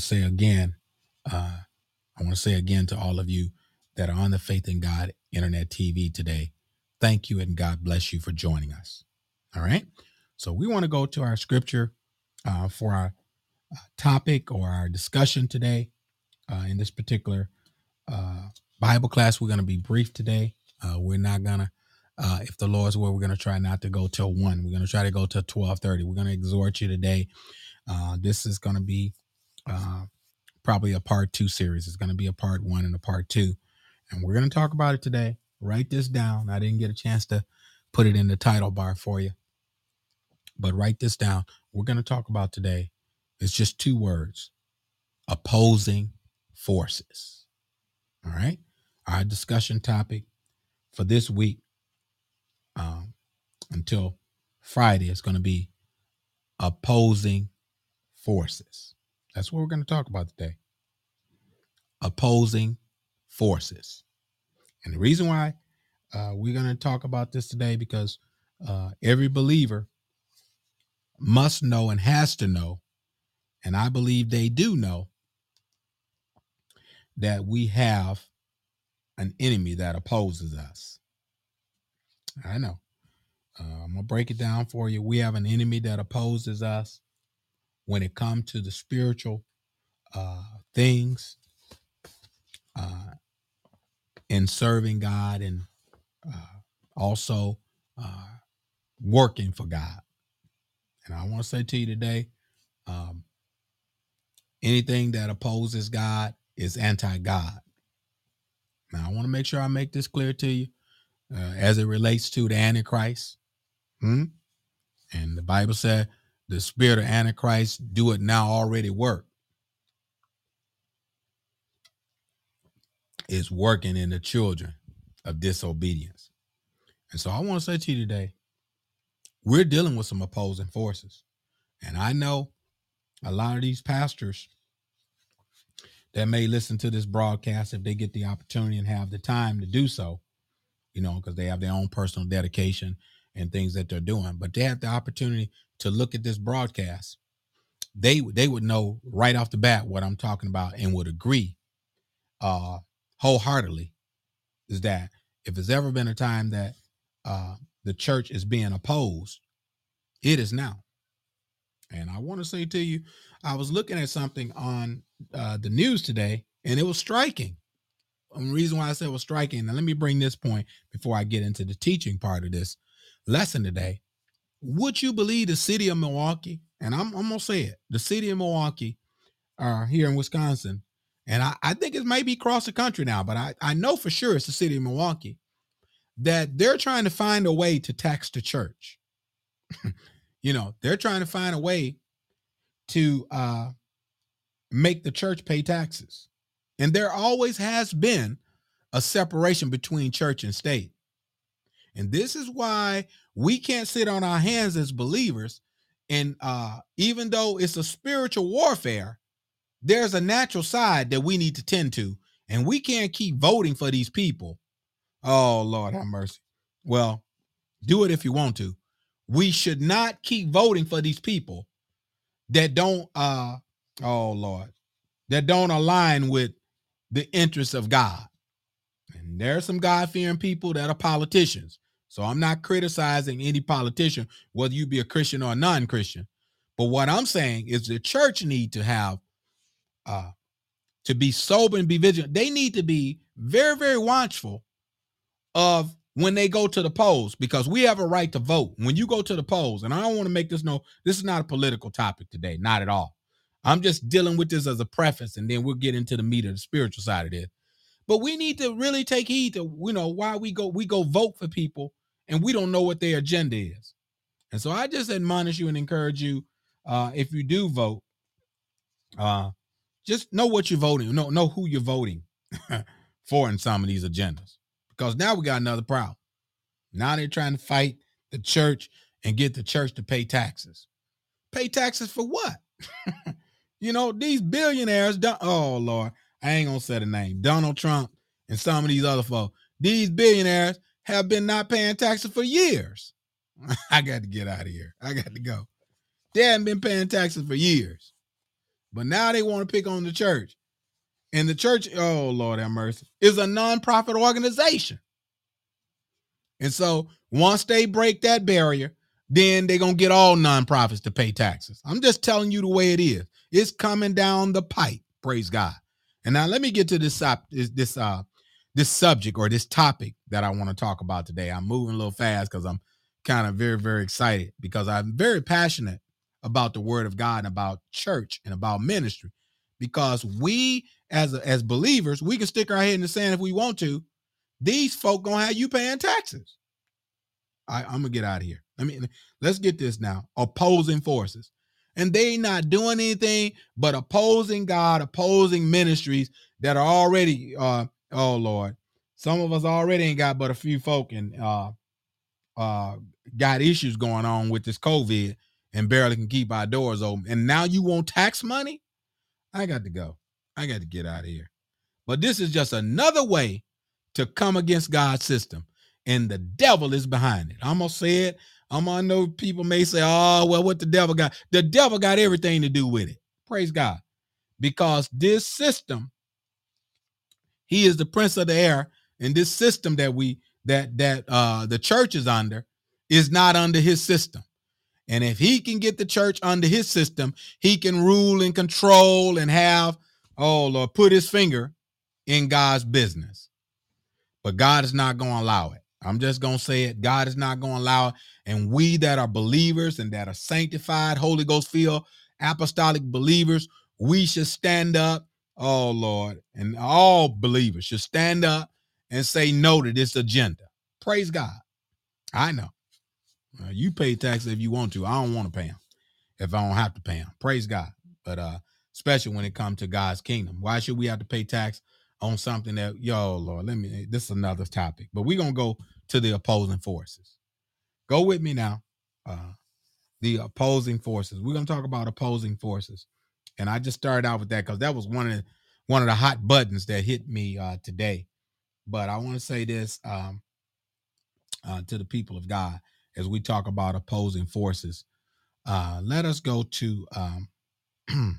say again, uh, I want to say again to all of you that are on the Faith in God Internet TV today, thank you and God bless you for joining us. All right. So we want to go to our scripture uh, for our uh, topic or our discussion today uh, in this particular uh, Bible class. We're going to be brief today. Uh, we're not going to, uh, if the Lord's will, we're going to try not to go till 1. We're going to try to go till 1230. We're going to exhort you today. this is going to be probably a part two series. It's going to be a part one and a part two. And we're going to talk about it today. Write this down. I didn't get a chance to put it in the title bar for you, but write this down. We're going to talk about today. It's just two words opposing forces. All right. Our discussion topic for this week um, until Friday is going to be opposing forces. That's what we're going to talk about today. Opposing forces. And the reason why uh, we're going to talk about this today because uh, every believer must know and has to know, and I believe they do know, that we have an enemy that opposes us. I know. Uh, I'm going to break it down for you. We have an enemy that opposes us when it comes to the spiritual uh, things uh, in serving God and uh, also uh, working for God. And I want to say to you today um, anything that opposes God is anti God. Now, I want to make sure I make this clear to you uh, as it relates to the Antichrist. Hmm? And the Bible said the spirit of Antichrist do it now already work. Is working in the children of disobedience. And so I want to say to you today, we're dealing with some opposing forces. And I know a lot of these pastors that may listen to this broadcast if they get the opportunity and have the time to do so, you know, because they have their own personal dedication and things that they're doing, but they have the opportunity to look at this broadcast, they they would know right off the bat what I'm talking about and would agree uh wholeheartedly is that if there's ever been a time that uh the church is being opposed, it is now. And I want to say to you, I was looking at something on uh, the news today, and it was striking. And the reason why I said it was striking, now let me bring this point before I get into the teaching part of this lesson today. Would you believe the city of Milwaukee? And I'm, I'm gonna say it, the city of Milwaukee, uh, here in Wisconsin, and I, I think it may be across the country now, but I, I know for sure it's the city of Milwaukee, that they're trying to find a way to tax the church. you know, they're trying to find a way to uh, make the church pay taxes. And there always has been a separation between church and state. And this is why we can't sit on our hands as believers. And uh, even though it's a spiritual warfare, there's a natural side that we need to tend to. And we can't keep voting for these people. Oh, Lord, have mercy. Well, do it if you want to. We should not keep voting for these people that don't, uh, oh, Lord, that don't align with the interests of God. And there are some God fearing people that are politicians so I'm not criticizing any politician, whether you be a Christian or a non-Christian. But what I'm saying is the church need to have uh to be sober and be vigilant. They need to be very, very watchful of when they go to the polls because we have a right to vote. When you go to the polls, and I don't want to make this no, this is not a political topic today, not at all. I'm just dealing with this as a preface, and then we'll get into the meat of the spiritual side of this. But we need to really take heed to you know why we go we go vote for people and we don't know what their agenda is. And so I just admonish you and encourage you, uh, if you do vote, uh, just know what you're voting, know, know who you're voting for in some of these agendas. Because now we got another problem. Now they're trying to fight the church and get the church to pay taxes. Pay taxes for what? you know, these billionaires, don't, oh Lord, I ain't gonna say the name, Donald Trump and some of these other folks. These billionaires, have been not paying taxes for years. I got to get out of here. I got to go. They haven't been paying taxes for years. But now they want to pick on the church. And the church, oh Lord have mercy, is a nonprofit organization. And so once they break that barrier, then they're gonna get all nonprofits to pay taxes. I'm just telling you the way it is. It's coming down the pipe. Praise God. And now let me get to this this uh this subject or this topic that I want to talk about today. I'm moving a little fast because I'm kind of very very excited because I'm very passionate about the word of God and about church and about ministry because we as as believers we can stick our head in the sand if we want to. These folk gonna have you paying taxes. I, I'm gonna get out of here. I mean, let's get this now. Opposing forces. And they not doing anything but opposing God, opposing ministries that are already uh oh Lord. Some of us already ain't got but a few folk and uh uh got issues going on with this COVID and barely can keep our doors open. And now you want tax money? I got to go. I got to get out of here. But this is just another way to come against God's system. And the devil is behind it. I'm gonna say it. I'm gonna know people may say, oh, well, what the devil got? The devil got everything to do with it. Praise God. Because this system, he is the prince of the air, and this system that we that that uh the church is under is not under his system. And if he can get the church under his system, he can rule and control and have, oh Lord, put his finger in God's business. But God is not going to allow it. I'm just going to say it. God is not going to allow it. And we that are believers and that are sanctified, Holy Ghost filled, apostolic believers, we should stand up. Oh Lord. And all believers should stand up and say no to this agenda. Praise God. I know. Uh, you pay taxes if you want to. I don't want to pay them if I don't have to pay them. Praise God. But uh, especially when it comes to God's kingdom, why should we have to pay tax on something that, yo, Lord, let me, this is another topic, but we're to go to the opposing forces. Go with me now. Uh, the opposing forces. We're to talk about opposing forces. And I just started out with that because that was one of the, one of the hot buttons that hit me uh, today. But I want to say this um, uh, to the people of God as we talk about opposing forces. Uh, let us go to um,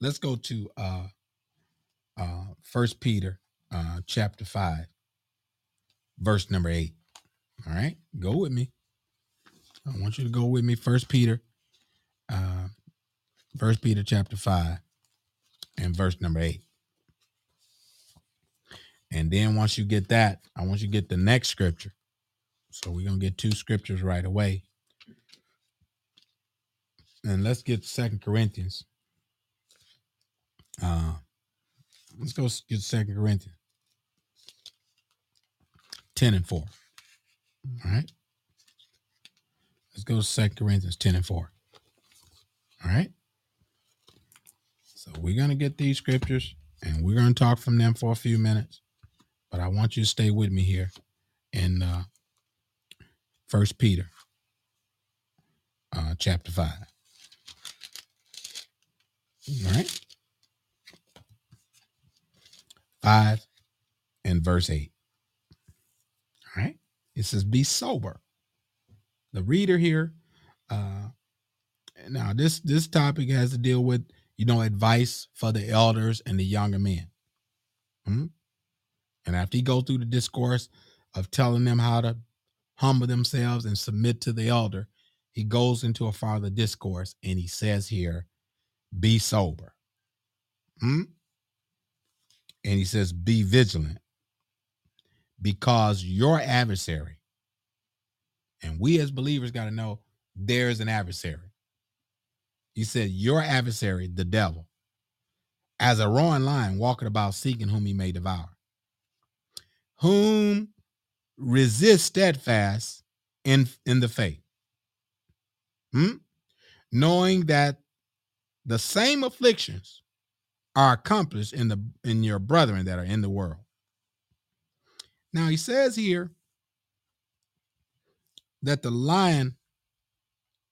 let's go to uh, uh, First Peter uh, chapter five, verse number eight. All right, go with me. I want you to go with me. First Peter, uh, First Peter chapter five, and verse number eight. And then once you get that, I want you to get the next scripture. So we're gonna get two scriptures right away. And let's get Second Corinthians. Uh let's go get Second Corinthians 10 and 4. All right. Let's go to Second Corinthians 10 and 4. All right. So we're gonna get these scriptures and we're gonna talk from them for a few minutes. But I want you to stay with me here in uh First Peter, uh, chapter five. All right, five and verse eight. All right, it says, "Be sober." The reader here. Uh, now this this topic has to deal with you know advice for the elders and the younger men. Hmm? And after he goes through the discourse of telling them how to humble themselves and submit to the elder, he goes into a farther discourse and he says here, be sober. Hmm? And he says, be vigilant because your adversary, and we as believers got to know there's an adversary. He said, Your adversary, the devil, as a roaring lion, walking about seeking whom he may devour. Whom resist steadfast in in the faith hmm? knowing that the same afflictions are accomplished in the in your brethren that are in the world now he says here that the lion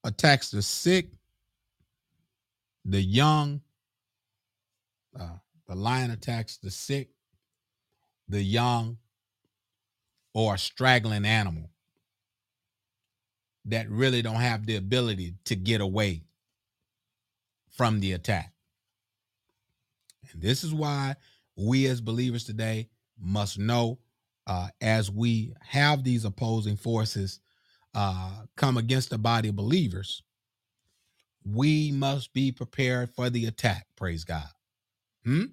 attacks the sick the young uh, the lion attacks the sick the young or a straggling animal that really don't have the ability to get away from the attack. And this is why we as believers today must know uh, as we have these opposing forces uh, come against the body of believers, we must be prepared for the attack. Praise God. Hmm?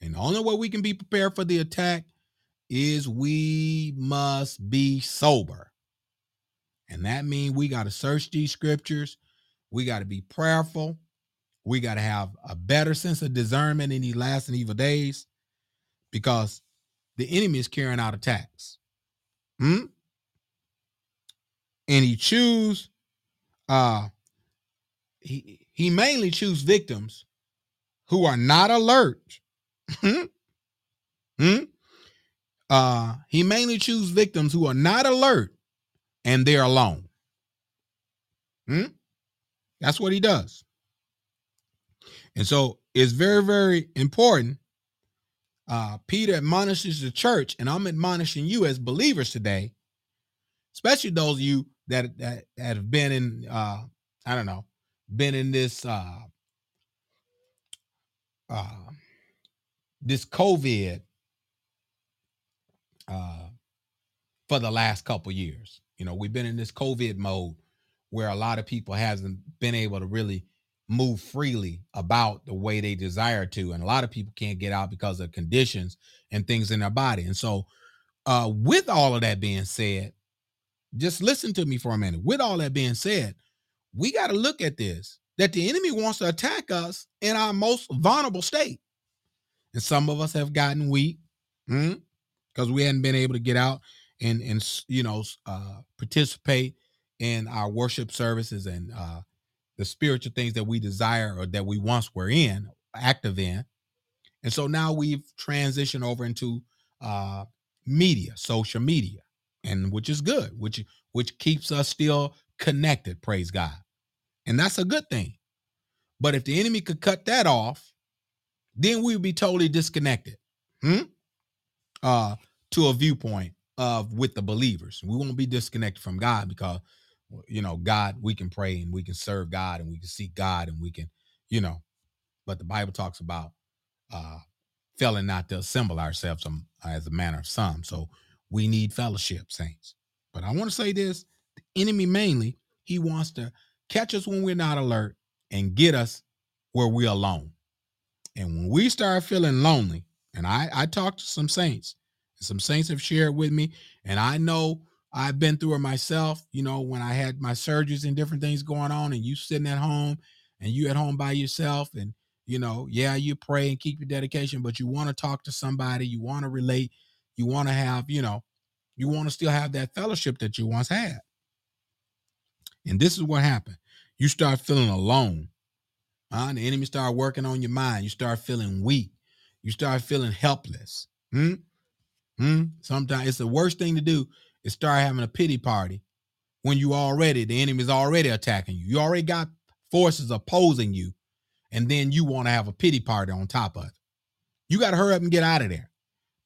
And the only way we can be prepared for the attack is we must be sober. And that means we got to search these scriptures. We got to be prayerful. We got to have a better sense of discernment in these last and evil days because the enemy is carrying out attacks. Hmm? And he choose uh he he mainly choose victims who are not alert. hmm? Hmm? Uh he mainly choose victims who are not alert and they're alone. Hmm? That's what he does. And so it's very, very important. Uh, Peter admonishes the church, and I'm admonishing you as believers today, especially those of you that that, that have been in uh, I don't know, been in this uh, uh, this COVID uh, for the last couple years. You know, we've been in this COVID mode where a lot of people hasn't been able to really move freely about the way they desire to and a lot of people can't get out because of conditions and things in their body and so uh with all of that being said just listen to me for a minute with all that being said we got to look at this that the enemy wants to attack us in our most vulnerable state and some of us have gotten weak because hmm, we hadn't been able to get out and and you know uh participate in our worship services and uh the spiritual things that we desire or that we once were in, active in. And so now we've transitioned over into uh, media, social media, and which is good, which which keeps us still connected, praise God. And that's a good thing. But if the enemy could cut that off, then we would be totally disconnected hmm? uh, to a viewpoint of with the believers. We won't be disconnected from God because you know, God, we can pray and we can serve God and we can seek God and we can, you know, but the Bible talks about uh failing not to assemble ourselves as a manner of some. So we need fellowship, saints. But I want to say this enemy mainly, he wants to catch us when we're not alert and get us where we're alone. And when we start feeling lonely, and I, I talked to some saints, and some saints have shared with me, and I know I've been through it myself, you know, when I had my surgeries and different things going on, and you sitting at home and you at home by yourself, and you know, yeah, you pray and keep your dedication, but you want to talk to somebody, you want to relate, you want to have, you know, you want to still have that fellowship that you once had. And this is what happened. You start feeling alone. The enemy start working on your mind. You start feeling weak. You start feeling helpless. Hmm? Hmm? Sometimes it's the worst thing to do is start having a pity party when you already the enemy's already attacking you. You already got forces opposing you, and then you want to have a pity party on top of it. You got to hurry up and get out of there.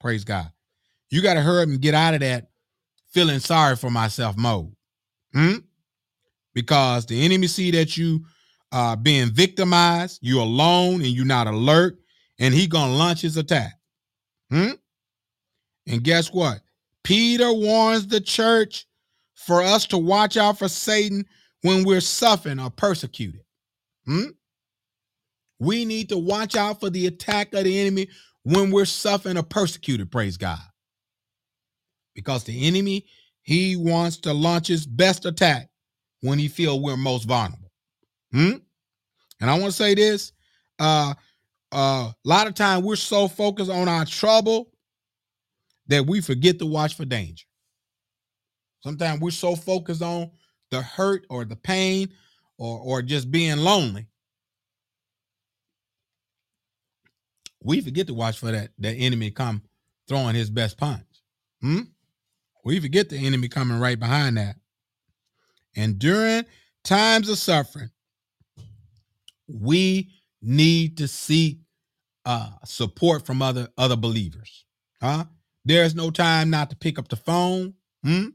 Praise God. You got to hurry up and get out of that feeling sorry for myself mode. Hmm? Because the enemy see that you are being victimized, you're alone and you're not alert, and he gonna launch his attack. Hmm? And guess what? Peter warns the church for us to watch out for Satan when we're suffering or persecuted. Hmm? We need to watch out for the attack of the enemy when we're suffering or persecuted, praise God. Because the enemy, he wants to launch his best attack when he feel we're most vulnerable. Hmm? And I want to say this, uh, uh, a lot of time we're so focused on our trouble that we forget to watch for danger. Sometimes we're so focused on the hurt or the pain or, or just being lonely. We forget to watch for that, that enemy come throwing his best punch. Hmm? We forget the enemy coming right behind that. And during times of suffering, we need to seek uh, support from other other believers. Huh? There's no time not to pick up the phone. Hmm?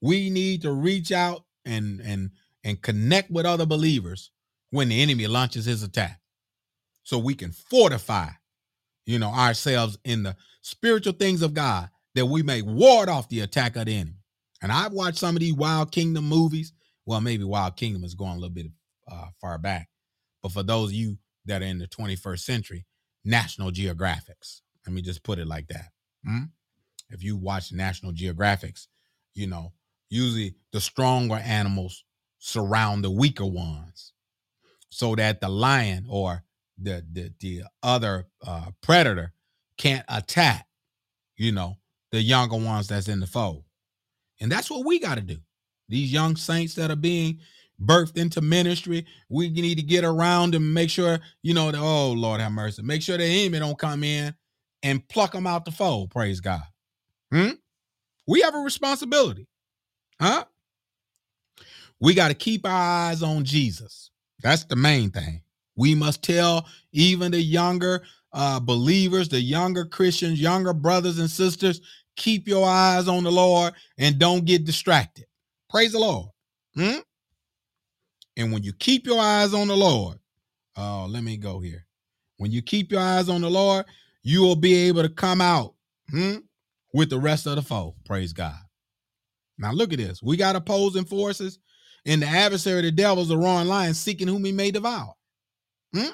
We need to reach out and and and connect with other believers when the enemy launches his attack. So we can fortify, you know, ourselves in the spiritual things of God that we may ward off the attack of the enemy. And I've watched some of these Wild Kingdom movies. Well, maybe Wild Kingdom is going a little bit uh, far back. But for those of you that are in the 21st century, National Geographics. Let me just put it like that. Hmm? If you watch National Geographics, you know, usually the stronger animals surround the weaker ones so that the lion or the the, the other uh, predator can't attack, you know, the younger ones that's in the fold. And that's what we got to do. These young saints that are being birthed into ministry, we need to get around and make sure, you know, that, oh Lord have mercy, make sure the enemy don't come in and pluck them out the fold. Praise God. Hmm? We have a responsibility. Huh? We got to keep our eyes on Jesus. That's the main thing. We must tell even the younger uh, believers, the younger Christians, younger brothers and sisters, keep your eyes on the Lord and don't get distracted. Praise the Lord. Hmm? And when you keep your eyes on the Lord, oh, let me go here. When you keep your eyes on the Lord, you will be able to come out hmm, with the rest of the foe. Praise God. Now look at this. We got opposing forces, and the adversary, the devil, is a roaring lion seeking whom he may devour. Hmm?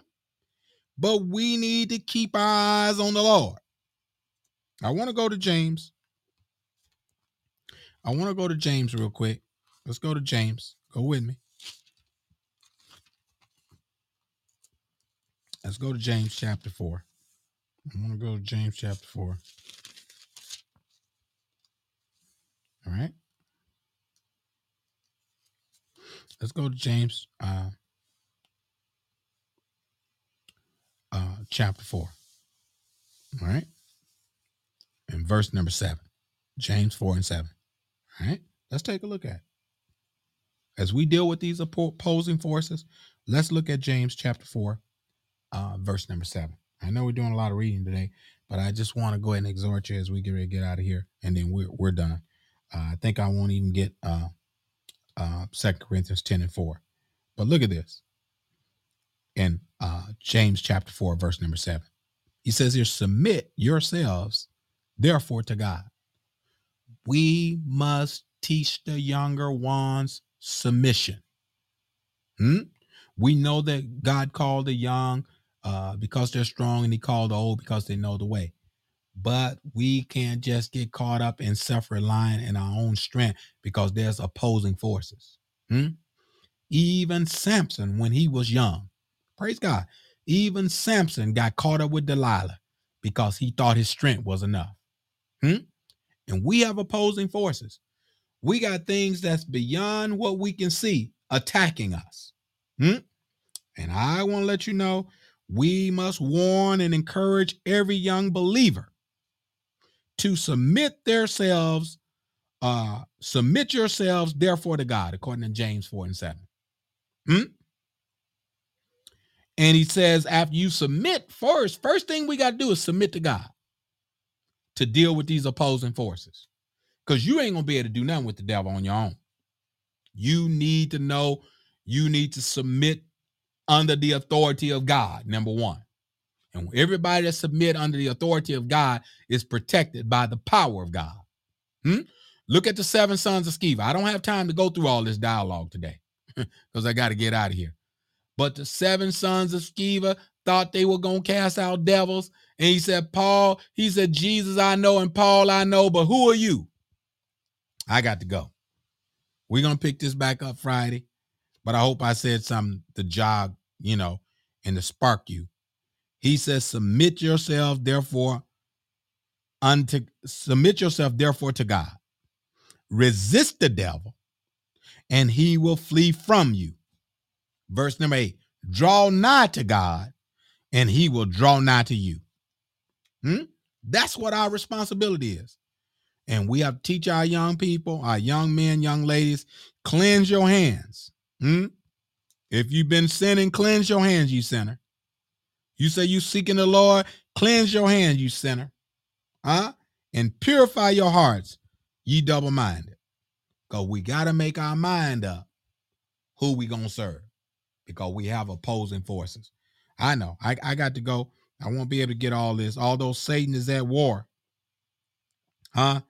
But we need to keep our eyes on the Lord. I want to go to James. I want to go to James real quick. Let's go to James. Go with me. Let's go to James chapter 4. I want to go to James chapter 4. All right. Let's go to James uh, uh, chapter 4. All right. And verse number 7. James 4 and 7. All right. Let's take a look at it. As we deal with these opposing forces, let's look at James chapter 4 uh, verse number seven. I know we're doing a lot of reading today, but I just want to go ahead and exhort you as we get ready to get out of here, and then we're we're done. Uh, I think I won't even get uh, uh, Second Corinthians ten and four, but look at this in uh, James chapter four, verse number seven. He says here, "Submit yourselves, therefore, to God." We must teach the younger ones submission. Hmm? We know that God called the young uh, because they're strong and he called the old because they know the way. But we can't just get caught up in self reliant in our own strength because there's opposing forces. Hmm? Even Samson, when he was young, praise God, even Samson got caught up with Delilah because he thought his strength was enough. Hmm? And we have opposing forces. We got things that's beyond what we can see attacking us. Hmm? And I want to let you know we must warn and encourage every young believer to submit themselves, uh, submit yourselves, therefore, to God, according to James 4 and 7. Hmm? And he says, after you submit first, first thing we got to do is submit to God to deal with these opposing forces. Because you ain't gonna be able to do nothing with the devil on your own. You need to know, you need to submit under the authority of God, number one. And everybody that submit under the authority of God is protected by the power of God. Hmm? Look at the seven sons of Sceva. I don't have time to go through all this dialogue today because I got to get out of here. But the seven sons of Sceva thought they were going to cast out devils. And he said, Paul, he said, Jesus, I know, and Paul, I know, but who are you? I got to go. We're going to pick this back up Friday, but I hope I said something to jog you know, and to spark you. He says, Submit yourself, therefore, unto submit yourself, therefore, to God. Resist the devil, and he will flee from you. Verse number eight draw nigh to God, and he will draw nigh to you. Hmm? That's what our responsibility is. And we have to teach our young people, our young men, young ladies, cleanse your hands. Hmm? If you've been sinning, cleanse your hands, you sinner. You say you seeking the Lord, cleanse your hands, you sinner. Huh? And purify your hearts, ye double-minded. Because we got to make our mind up who we to serve. because we have opposing forces. I know. I, I got to go. I won't be able to get all this. Although Satan is at war, huh?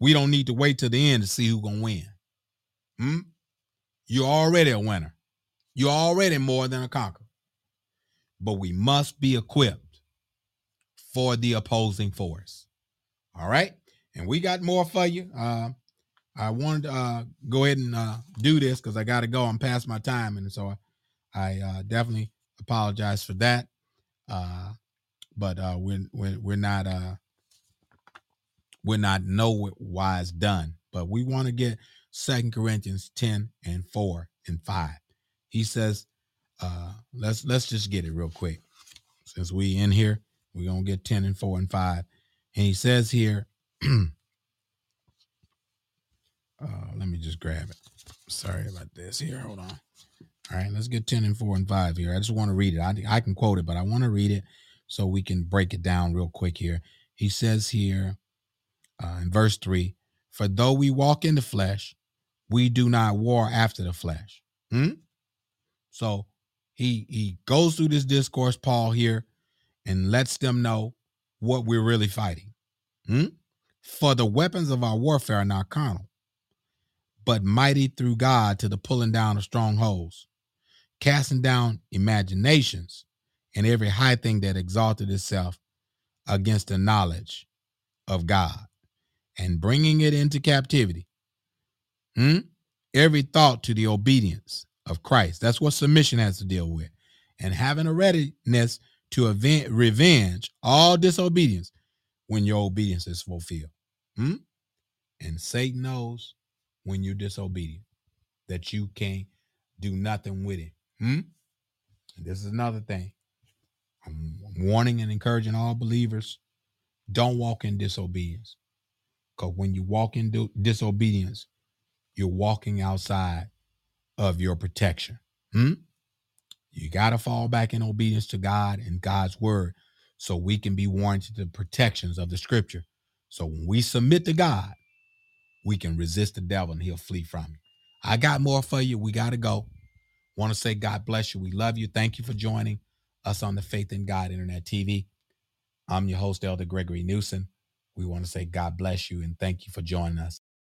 We don't need to wait till the end to see who's gonna win. Hmm? You're already a winner. You're already more than a conqueror. But we must be equipped for the opposing force. All right. And we got more for you. Uh, I wanted to uh, go ahead and uh, do this because I got to go. I'm past my time. And so I, I uh, definitely apologize for that. Uh, but uh, we're, we're, we're not uh, we're not no wise done. But we want to get Second Corinthians 10 and 4 and 5. He says, uh, let's let's just get it real quick. Since we in here, we're gonna get 10 and 4 and 5. And he says here, uh, let me just grab it. Sorry about this here. Hold on. All right, let's get 10 and 4 and 5 here. I just want to read it. I, I can quote it, but I want to read it so we can break it down real quick here. He says here uh, in verse 3 For though we walk in the flesh, we do not war after the flesh. Hmm? So he he goes through this discourse, Paul here, and lets them know what we're really fighting. Hmm? For the weapons of our warfare are not carnal, but mighty through God to the pulling down of strongholds, casting down imaginations and every high thing that exalted itself against the knowledge of God, and bringing it into captivity. Hmm? Every thought to the obedience of Christ. That's what submission has to deal with. And having a readiness to avenge, revenge all disobedience when your obedience is fulfilled. Hmm? And Satan knows when you're disobedient that you can't do nothing with it. Hmm? This is another thing. I'm warning and encouraging all believers don't walk in disobedience. Because when you walk in disobedience, you're walking outside of your protection. Hmm? You got to fall back in obedience to God and God's word so we can be warranted the protections of the scripture. So when we submit to God, we can resist the devil and he'll flee from you. I got more for you. We got to go. Want to say God bless you. We love you. Thank you for joining us on the Faith in God Internet TV. I'm your host, Elder Gregory Newsom. We want to say God bless you and thank you for joining us.